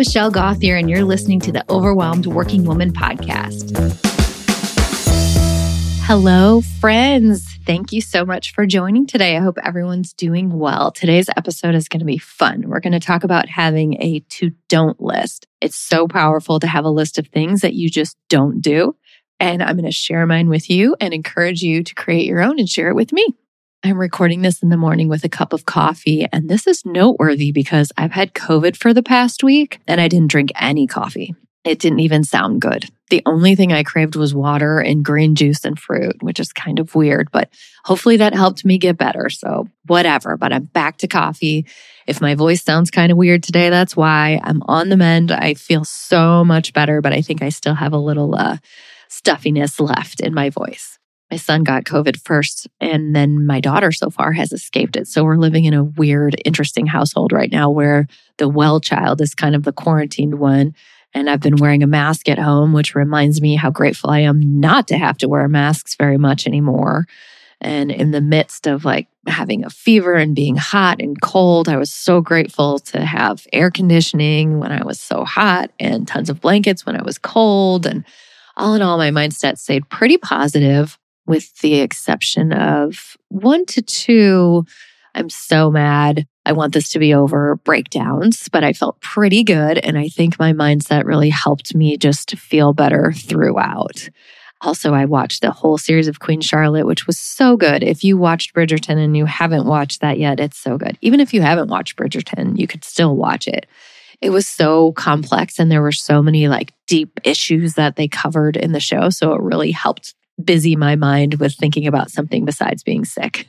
Michelle Gauthier, and you're listening to the Overwhelmed Working Woman podcast. Hello, friends. Thank you so much for joining today. I hope everyone's doing well. Today's episode is going to be fun. We're going to talk about having a to don't list. It's so powerful to have a list of things that you just don't do. And I'm going to share mine with you and encourage you to create your own and share it with me. I'm recording this in the morning with a cup of coffee. And this is noteworthy because I've had COVID for the past week and I didn't drink any coffee. It didn't even sound good. The only thing I craved was water and green juice and fruit, which is kind of weird, but hopefully that helped me get better. So, whatever. But I'm back to coffee. If my voice sounds kind of weird today, that's why I'm on the mend. I feel so much better, but I think I still have a little uh, stuffiness left in my voice my son got COVID first, and then my daughter so far has escaped it. So we're living in a weird, interesting household right now where the well child is kind of the quarantined one. And I've been wearing a mask at home, which reminds me how grateful I am not to have to wear masks very much anymore. And in the midst of like having a fever and being hot and cold, I was so grateful to have air conditioning when I was so hot and tons of blankets when I was cold. And all in all, my mindset stayed pretty positive with the exception of one to two, I'm so mad. I want this to be over breakdowns, but I felt pretty good. And I think my mindset really helped me just feel better throughout. Also, I watched the whole series of Queen Charlotte, which was so good. If you watched Bridgerton and you haven't watched that yet, it's so good. Even if you haven't watched Bridgerton, you could still watch it. It was so complex and there were so many like deep issues that they covered in the show. So it really helped busy my mind with thinking about something besides being sick.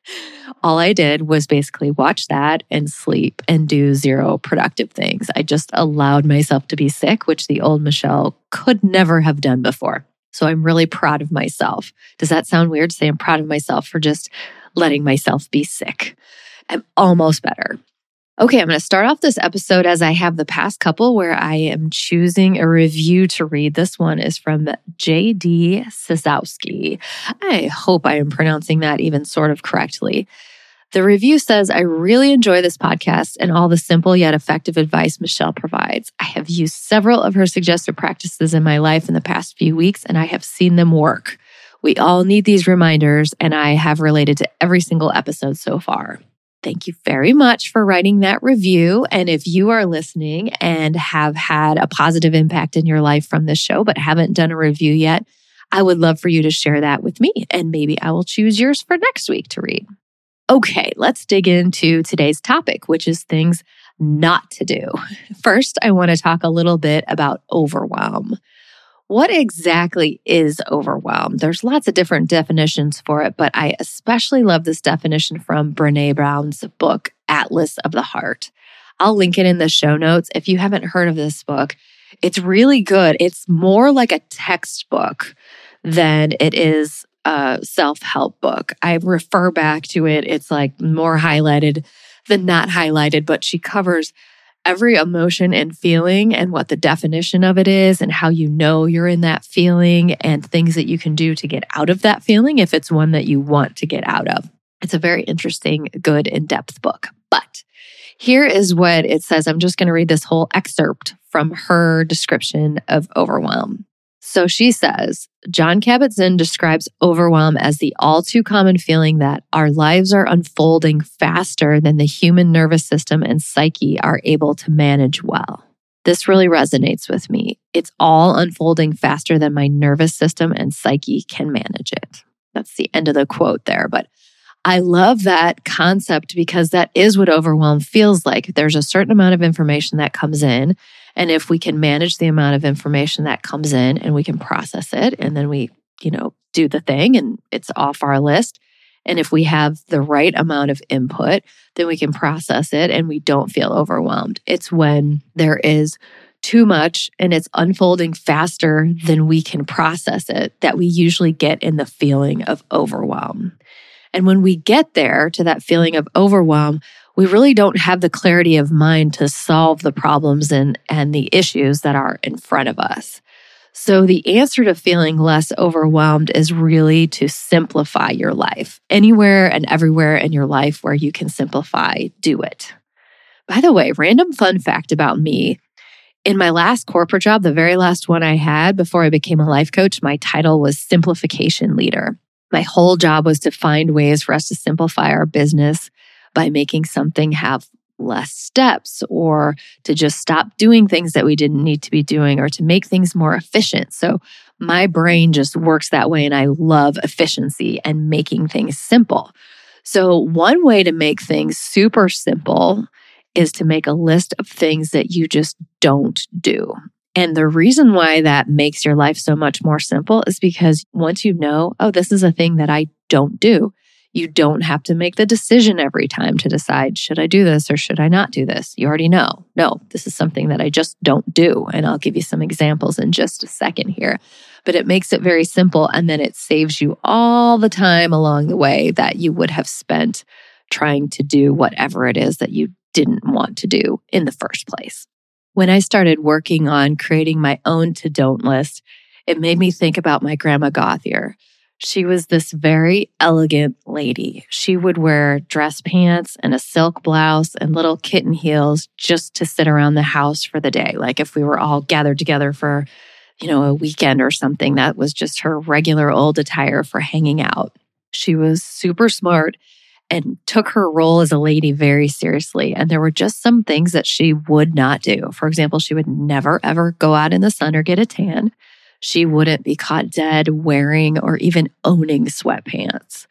All I did was basically watch that and sleep and do zero productive things. I just allowed myself to be sick, which the old Michelle could never have done before. So I'm really proud of myself. Does that sound weird to say I'm proud of myself for just letting myself be sick? I'm almost better. Okay, I'm going to start off this episode as I have the past couple where I am choosing a review to read. This one is from JD Sisowski. I hope I am pronouncing that even sort of correctly. The review says, I really enjoy this podcast and all the simple yet effective advice Michelle provides. I have used several of her suggested practices in my life in the past few weeks, and I have seen them work. We all need these reminders, and I have related to every single episode so far. Thank you very much for writing that review. And if you are listening and have had a positive impact in your life from this show, but haven't done a review yet, I would love for you to share that with me. And maybe I will choose yours for next week to read. Okay, let's dig into today's topic, which is things not to do. First, I want to talk a little bit about overwhelm. What exactly is overwhelm? There's lots of different definitions for it, but I especially love this definition from Brene Brown's book, Atlas of the Heart. I'll link it in the show notes. If you haven't heard of this book, it's really good. It's more like a textbook than it is a self help book. I refer back to it. It's like more highlighted than not highlighted, but she covers every emotion and feeling and what the definition of it is and how you know you're in that feeling and things that you can do to get out of that feeling if it's one that you want to get out of. It's a very interesting, good, in depth book. But here is what it says. I'm just going to read this whole excerpt from her description of overwhelm. So she says, John Kabat-Zinn describes overwhelm as the all too common feeling that our lives are unfolding faster than the human nervous system and psyche are able to manage well. This really resonates with me. It's all unfolding faster than my nervous system and psyche can manage it. That's the end of the quote there. But I love that concept because that is what overwhelm feels like. There's a certain amount of information that comes in and if we can manage the amount of information that comes in and we can process it, and then we, you know, do the thing and it's off our list. And if we have the right amount of input, then we can process it and we don't feel overwhelmed. It's when there is too much and it's unfolding faster than we can process it that we usually get in the feeling of overwhelm. And when we get there to that feeling of overwhelm, we really don't have the clarity of mind to solve the problems and, and the issues that are in front of us. So, the answer to feeling less overwhelmed is really to simplify your life. Anywhere and everywhere in your life where you can simplify, do it. By the way, random fun fact about me In my last corporate job, the very last one I had before I became a life coach, my title was simplification leader. My whole job was to find ways for us to simplify our business by making something have less steps or to just stop doing things that we didn't need to be doing or to make things more efficient. So my brain just works that way. And I love efficiency and making things simple. So, one way to make things super simple is to make a list of things that you just don't do. And the reason why that makes your life so much more simple is because once you know, oh, this is a thing that I don't do, you don't have to make the decision every time to decide, should I do this or should I not do this? You already know, no, this is something that I just don't do. And I'll give you some examples in just a second here. But it makes it very simple. And then it saves you all the time along the way that you would have spent trying to do whatever it is that you didn't want to do in the first place. When I started working on creating my own to don't list, it made me think about my grandma Gauthier. She was this very elegant lady. She would wear dress pants and a silk blouse and little kitten heels just to sit around the house for the day. Like if we were all gathered together for, you know, a weekend or something, that was just her regular old attire for hanging out. She was super smart and took her role as a lady very seriously. And there were just some things that she would not do. For example, she would never, ever go out in the sun or get a tan she wouldn't be caught dead wearing or even owning sweatpants.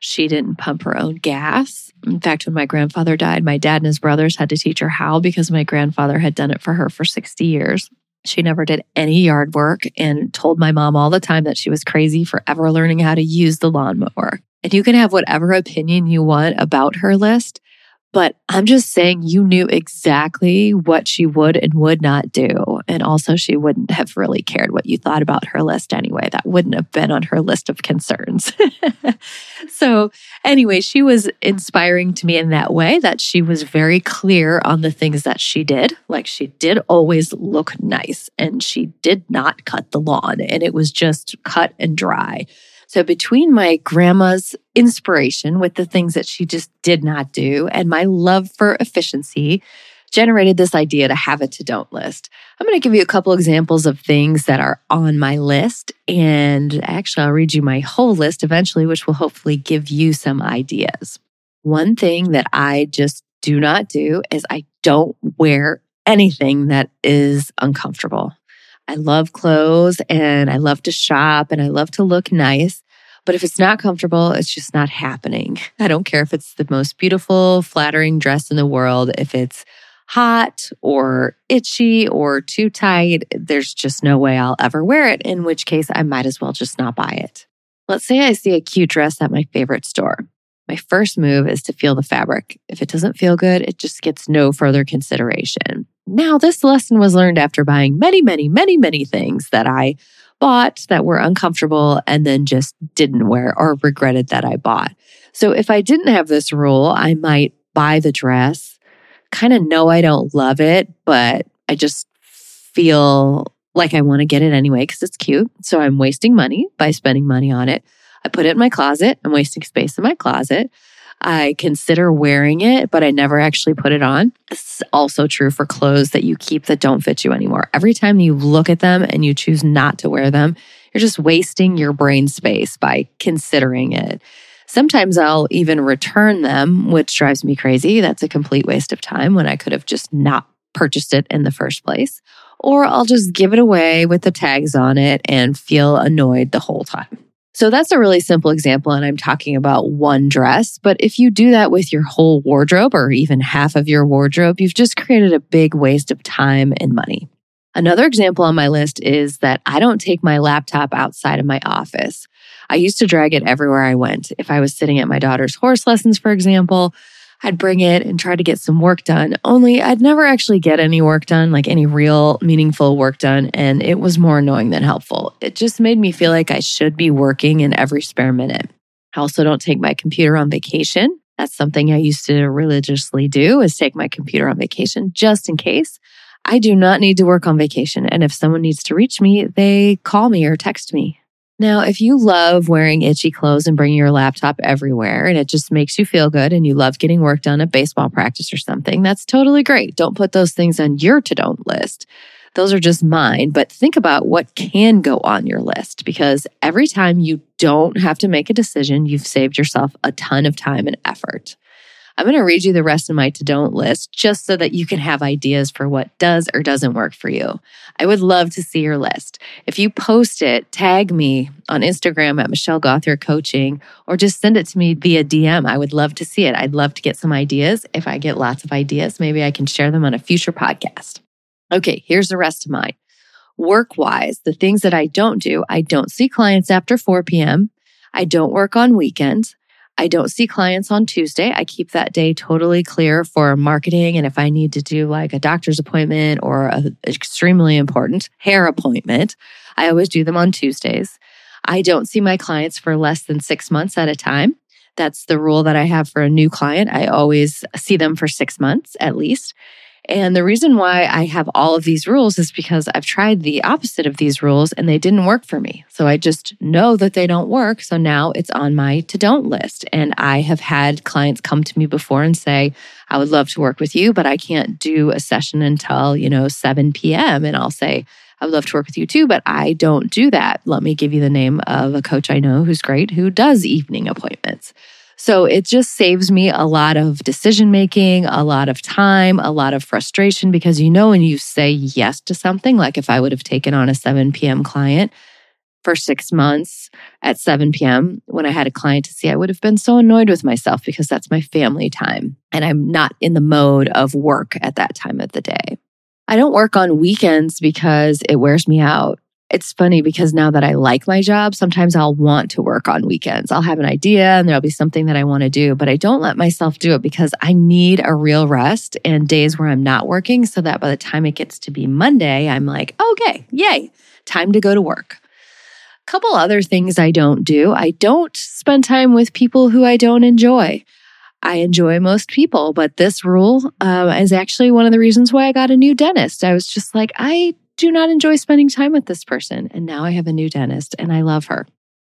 She didn't pump her own gas. In fact, when my grandfather died, my dad and his brothers had to teach her how because my grandfather had done it for her for 60 years. She never did any yard work and told my mom all the time that she was crazy for ever learning how to use the lawnmower. And you can have whatever opinion you want about her list, but I'm just saying you knew exactly what she would and would not do. And also, she wouldn't have really cared what you thought about her list anyway. That wouldn't have been on her list of concerns. so, anyway, she was inspiring to me in that way that she was very clear on the things that she did. Like, she did always look nice and she did not cut the lawn, and it was just cut and dry. So between my grandma's inspiration with the things that she just did not do and my love for efficiency, generated this idea to have a to don't list. I'm going to give you a couple examples of things that are on my list. And actually, I'll read you my whole list eventually, which will hopefully give you some ideas. One thing that I just do not do is I don't wear anything that is uncomfortable. I love clothes and I love to shop and I love to look nice. But if it's not comfortable, it's just not happening. I don't care if it's the most beautiful, flattering dress in the world, if it's hot or itchy or too tight, there's just no way I'll ever wear it, in which case I might as well just not buy it. Let's say I see a cute dress at my favorite store. My first move is to feel the fabric. If it doesn't feel good, it just gets no further consideration. Now, this lesson was learned after buying many, many, many, many things that I bought that were uncomfortable and then just didn't wear or regretted that I bought. So if I didn't have this rule, I might buy the dress, kind of know I don't love it, but I just feel like I want to get it anyway because it's cute. So I'm wasting money by spending money on it. I put it in my closet. I'm wasting space in my closet. I consider wearing it, but I never actually put it on. It's also true for clothes that you keep that don't fit you anymore. Every time you look at them and you choose not to wear them, you're just wasting your brain space by considering it. Sometimes I'll even return them, which drives me crazy. That's a complete waste of time when I could have just not purchased it in the first place. Or I'll just give it away with the tags on it and feel annoyed the whole time. So that's a really simple example. And I'm talking about one dress. But if you do that with your whole wardrobe or even half of your wardrobe, you've just created a big waste of time and money. Another example on my list is that I don't take my laptop outside of my office. I used to drag it everywhere I went. If I was sitting at my daughter's horse lessons, for example, I'd bring it and try to get some work done. Only I'd never actually get any work done, like any real meaningful work done. And it was more annoying than helpful. It just made me feel like I should be working in every spare minute. I also don't take my computer on vacation. That's something I used to religiously do is take my computer on vacation just in case. I do not need to work on vacation. And if someone needs to reach me, they call me or text me. Now, if you love wearing itchy clothes and bringing your laptop everywhere and it just makes you feel good and you love getting work done at baseball practice or something, that's totally great. Don't put those things on your to don't list. Those are just mine, but think about what can go on your list because every time you don't have to make a decision, you've saved yourself a ton of time and effort. I'm going to read you the rest of my to don't list just so that you can have ideas for what does or doesn't work for you. I would love to see your list. If you post it, tag me on Instagram at Michelle Gauthier Coaching or just send it to me via DM. I would love to see it. I'd love to get some ideas. If I get lots of ideas, maybe I can share them on a future podcast. Okay, here's the rest of mine. Work wise, the things that I don't do, I don't see clients after 4 p.m. I don't work on weekends. I don't see clients on Tuesday. I keep that day totally clear for marketing. And if I need to do like a doctor's appointment or an extremely important hair appointment, I always do them on Tuesdays. I don't see my clients for less than six months at a time. That's the rule that I have for a new client. I always see them for six months at least. And the reason why I have all of these rules is because I've tried the opposite of these rules and they didn't work for me. So I just know that they don't work. So now it's on my to don't list. And I have had clients come to me before and say, I would love to work with you, but I can't do a session until, you know, 7 p.m. And I'll say, I would love to work with you too, but I don't do that. Let me give you the name of a coach I know who's great who does evening appointments. So it just saves me a lot of decision making, a lot of time, a lot of frustration because you know, when you say yes to something, like if I would have taken on a 7 p.m. client for six months at 7 p.m., when I had a client to see, I would have been so annoyed with myself because that's my family time. And I'm not in the mode of work at that time of the day. I don't work on weekends because it wears me out it's funny because now that I like my job, sometimes I'll want to work on weekends. I'll have an idea and there'll be something that I want to do, but I don't let myself do it because I need a real rest and days where I'm not working so that by the time it gets to be Monday, I'm like, okay, yay, time to go to work. A couple other things I don't do. I don't spend time with people who I don't enjoy. I enjoy most people, but this rule uh, is actually one of the reasons why I got a new dentist. I was just like, I do not enjoy spending time with this person. And now I have a new dentist and I love her.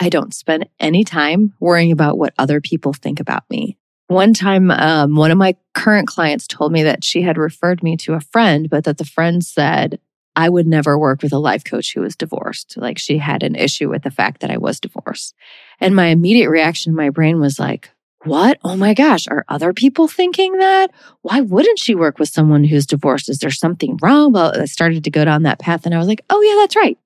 I don't spend any time worrying about what other people think about me. One time, um, one of my current clients told me that she had referred me to a friend, but that the friend said, I would never work with a life coach who was divorced. Like she had an issue with the fact that I was divorced. And my immediate reaction in my brain was like, what? Oh my gosh, are other people thinking that? Why wouldn't she work with someone who's divorced? Is there something wrong? Well, I started to go down that path and I was like, oh, yeah, that's right.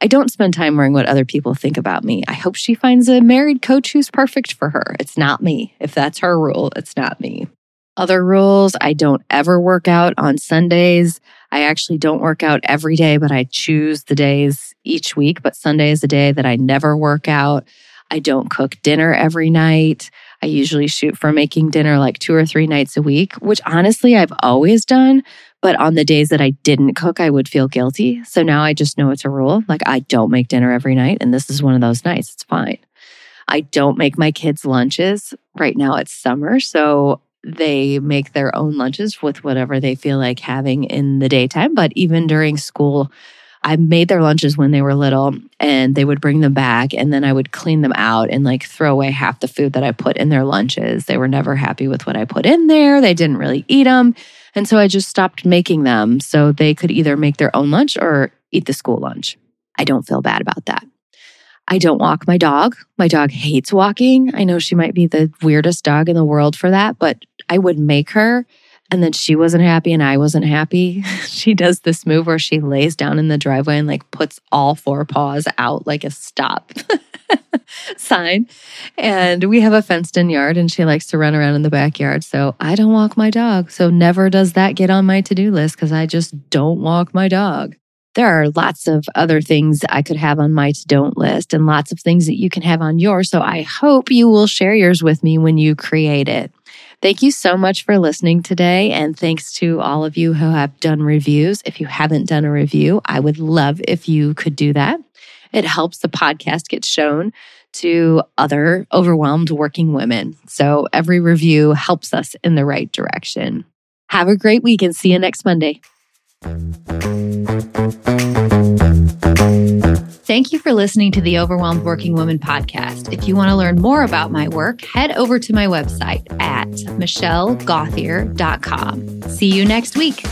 I don't spend time worrying what other people think about me. I hope she finds a married coach who's perfect for her. It's not me. If that's her rule, it's not me. Other rules I don't ever work out on Sundays. I actually don't work out every day, but I choose the days each week. But Sunday is a day that I never work out. I don't cook dinner every night. I usually shoot for making dinner like two or three nights a week, which honestly I've always done. But on the days that I didn't cook, I would feel guilty. So now I just know it's a rule. Like I don't make dinner every night. And this is one of those nights. It's fine. I don't make my kids lunches. Right now it's summer. So they make their own lunches with whatever they feel like having in the daytime. But even during school, I made their lunches when they were little and they would bring them back and then I would clean them out and like throw away half the food that I put in their lunches. They were never happy with what I put in there. They didn't really eat them. And so I just stopped making them so they could either make their own lunch or eat the school lunch. I don't feel bad about that. I don't walk my dog. My dog hates walking. I know she might be the weirdest dog in the world for that, but I would make her and then she wasn't happy and I wasn't happy. she does this move where she lays down in the driveway and like puts all four paws out like a stop sign. And we have a fenced in yard and she likes to run around in the backyard. So I don't walk my dog. So never does that get on my to do list because I just don't walk my dog. There are lots of other things I could have on my to don't list and lots of things that you can have on yours. So I hope you will share yours with me when you create it. Thank you so much for listening today. And thanks to all of you who have done reviews. If you haven't done a review, I would love if you could do that. It helps the podcast get shown to other overwhelmed working women. So every review helps us in the right direction. Have a great week and see you next Monday. Thank you for listening to the Overwhelmed Working Woman podcast. If you want to learn more about my work, head over to my website at michellegauthier.com. See you next week.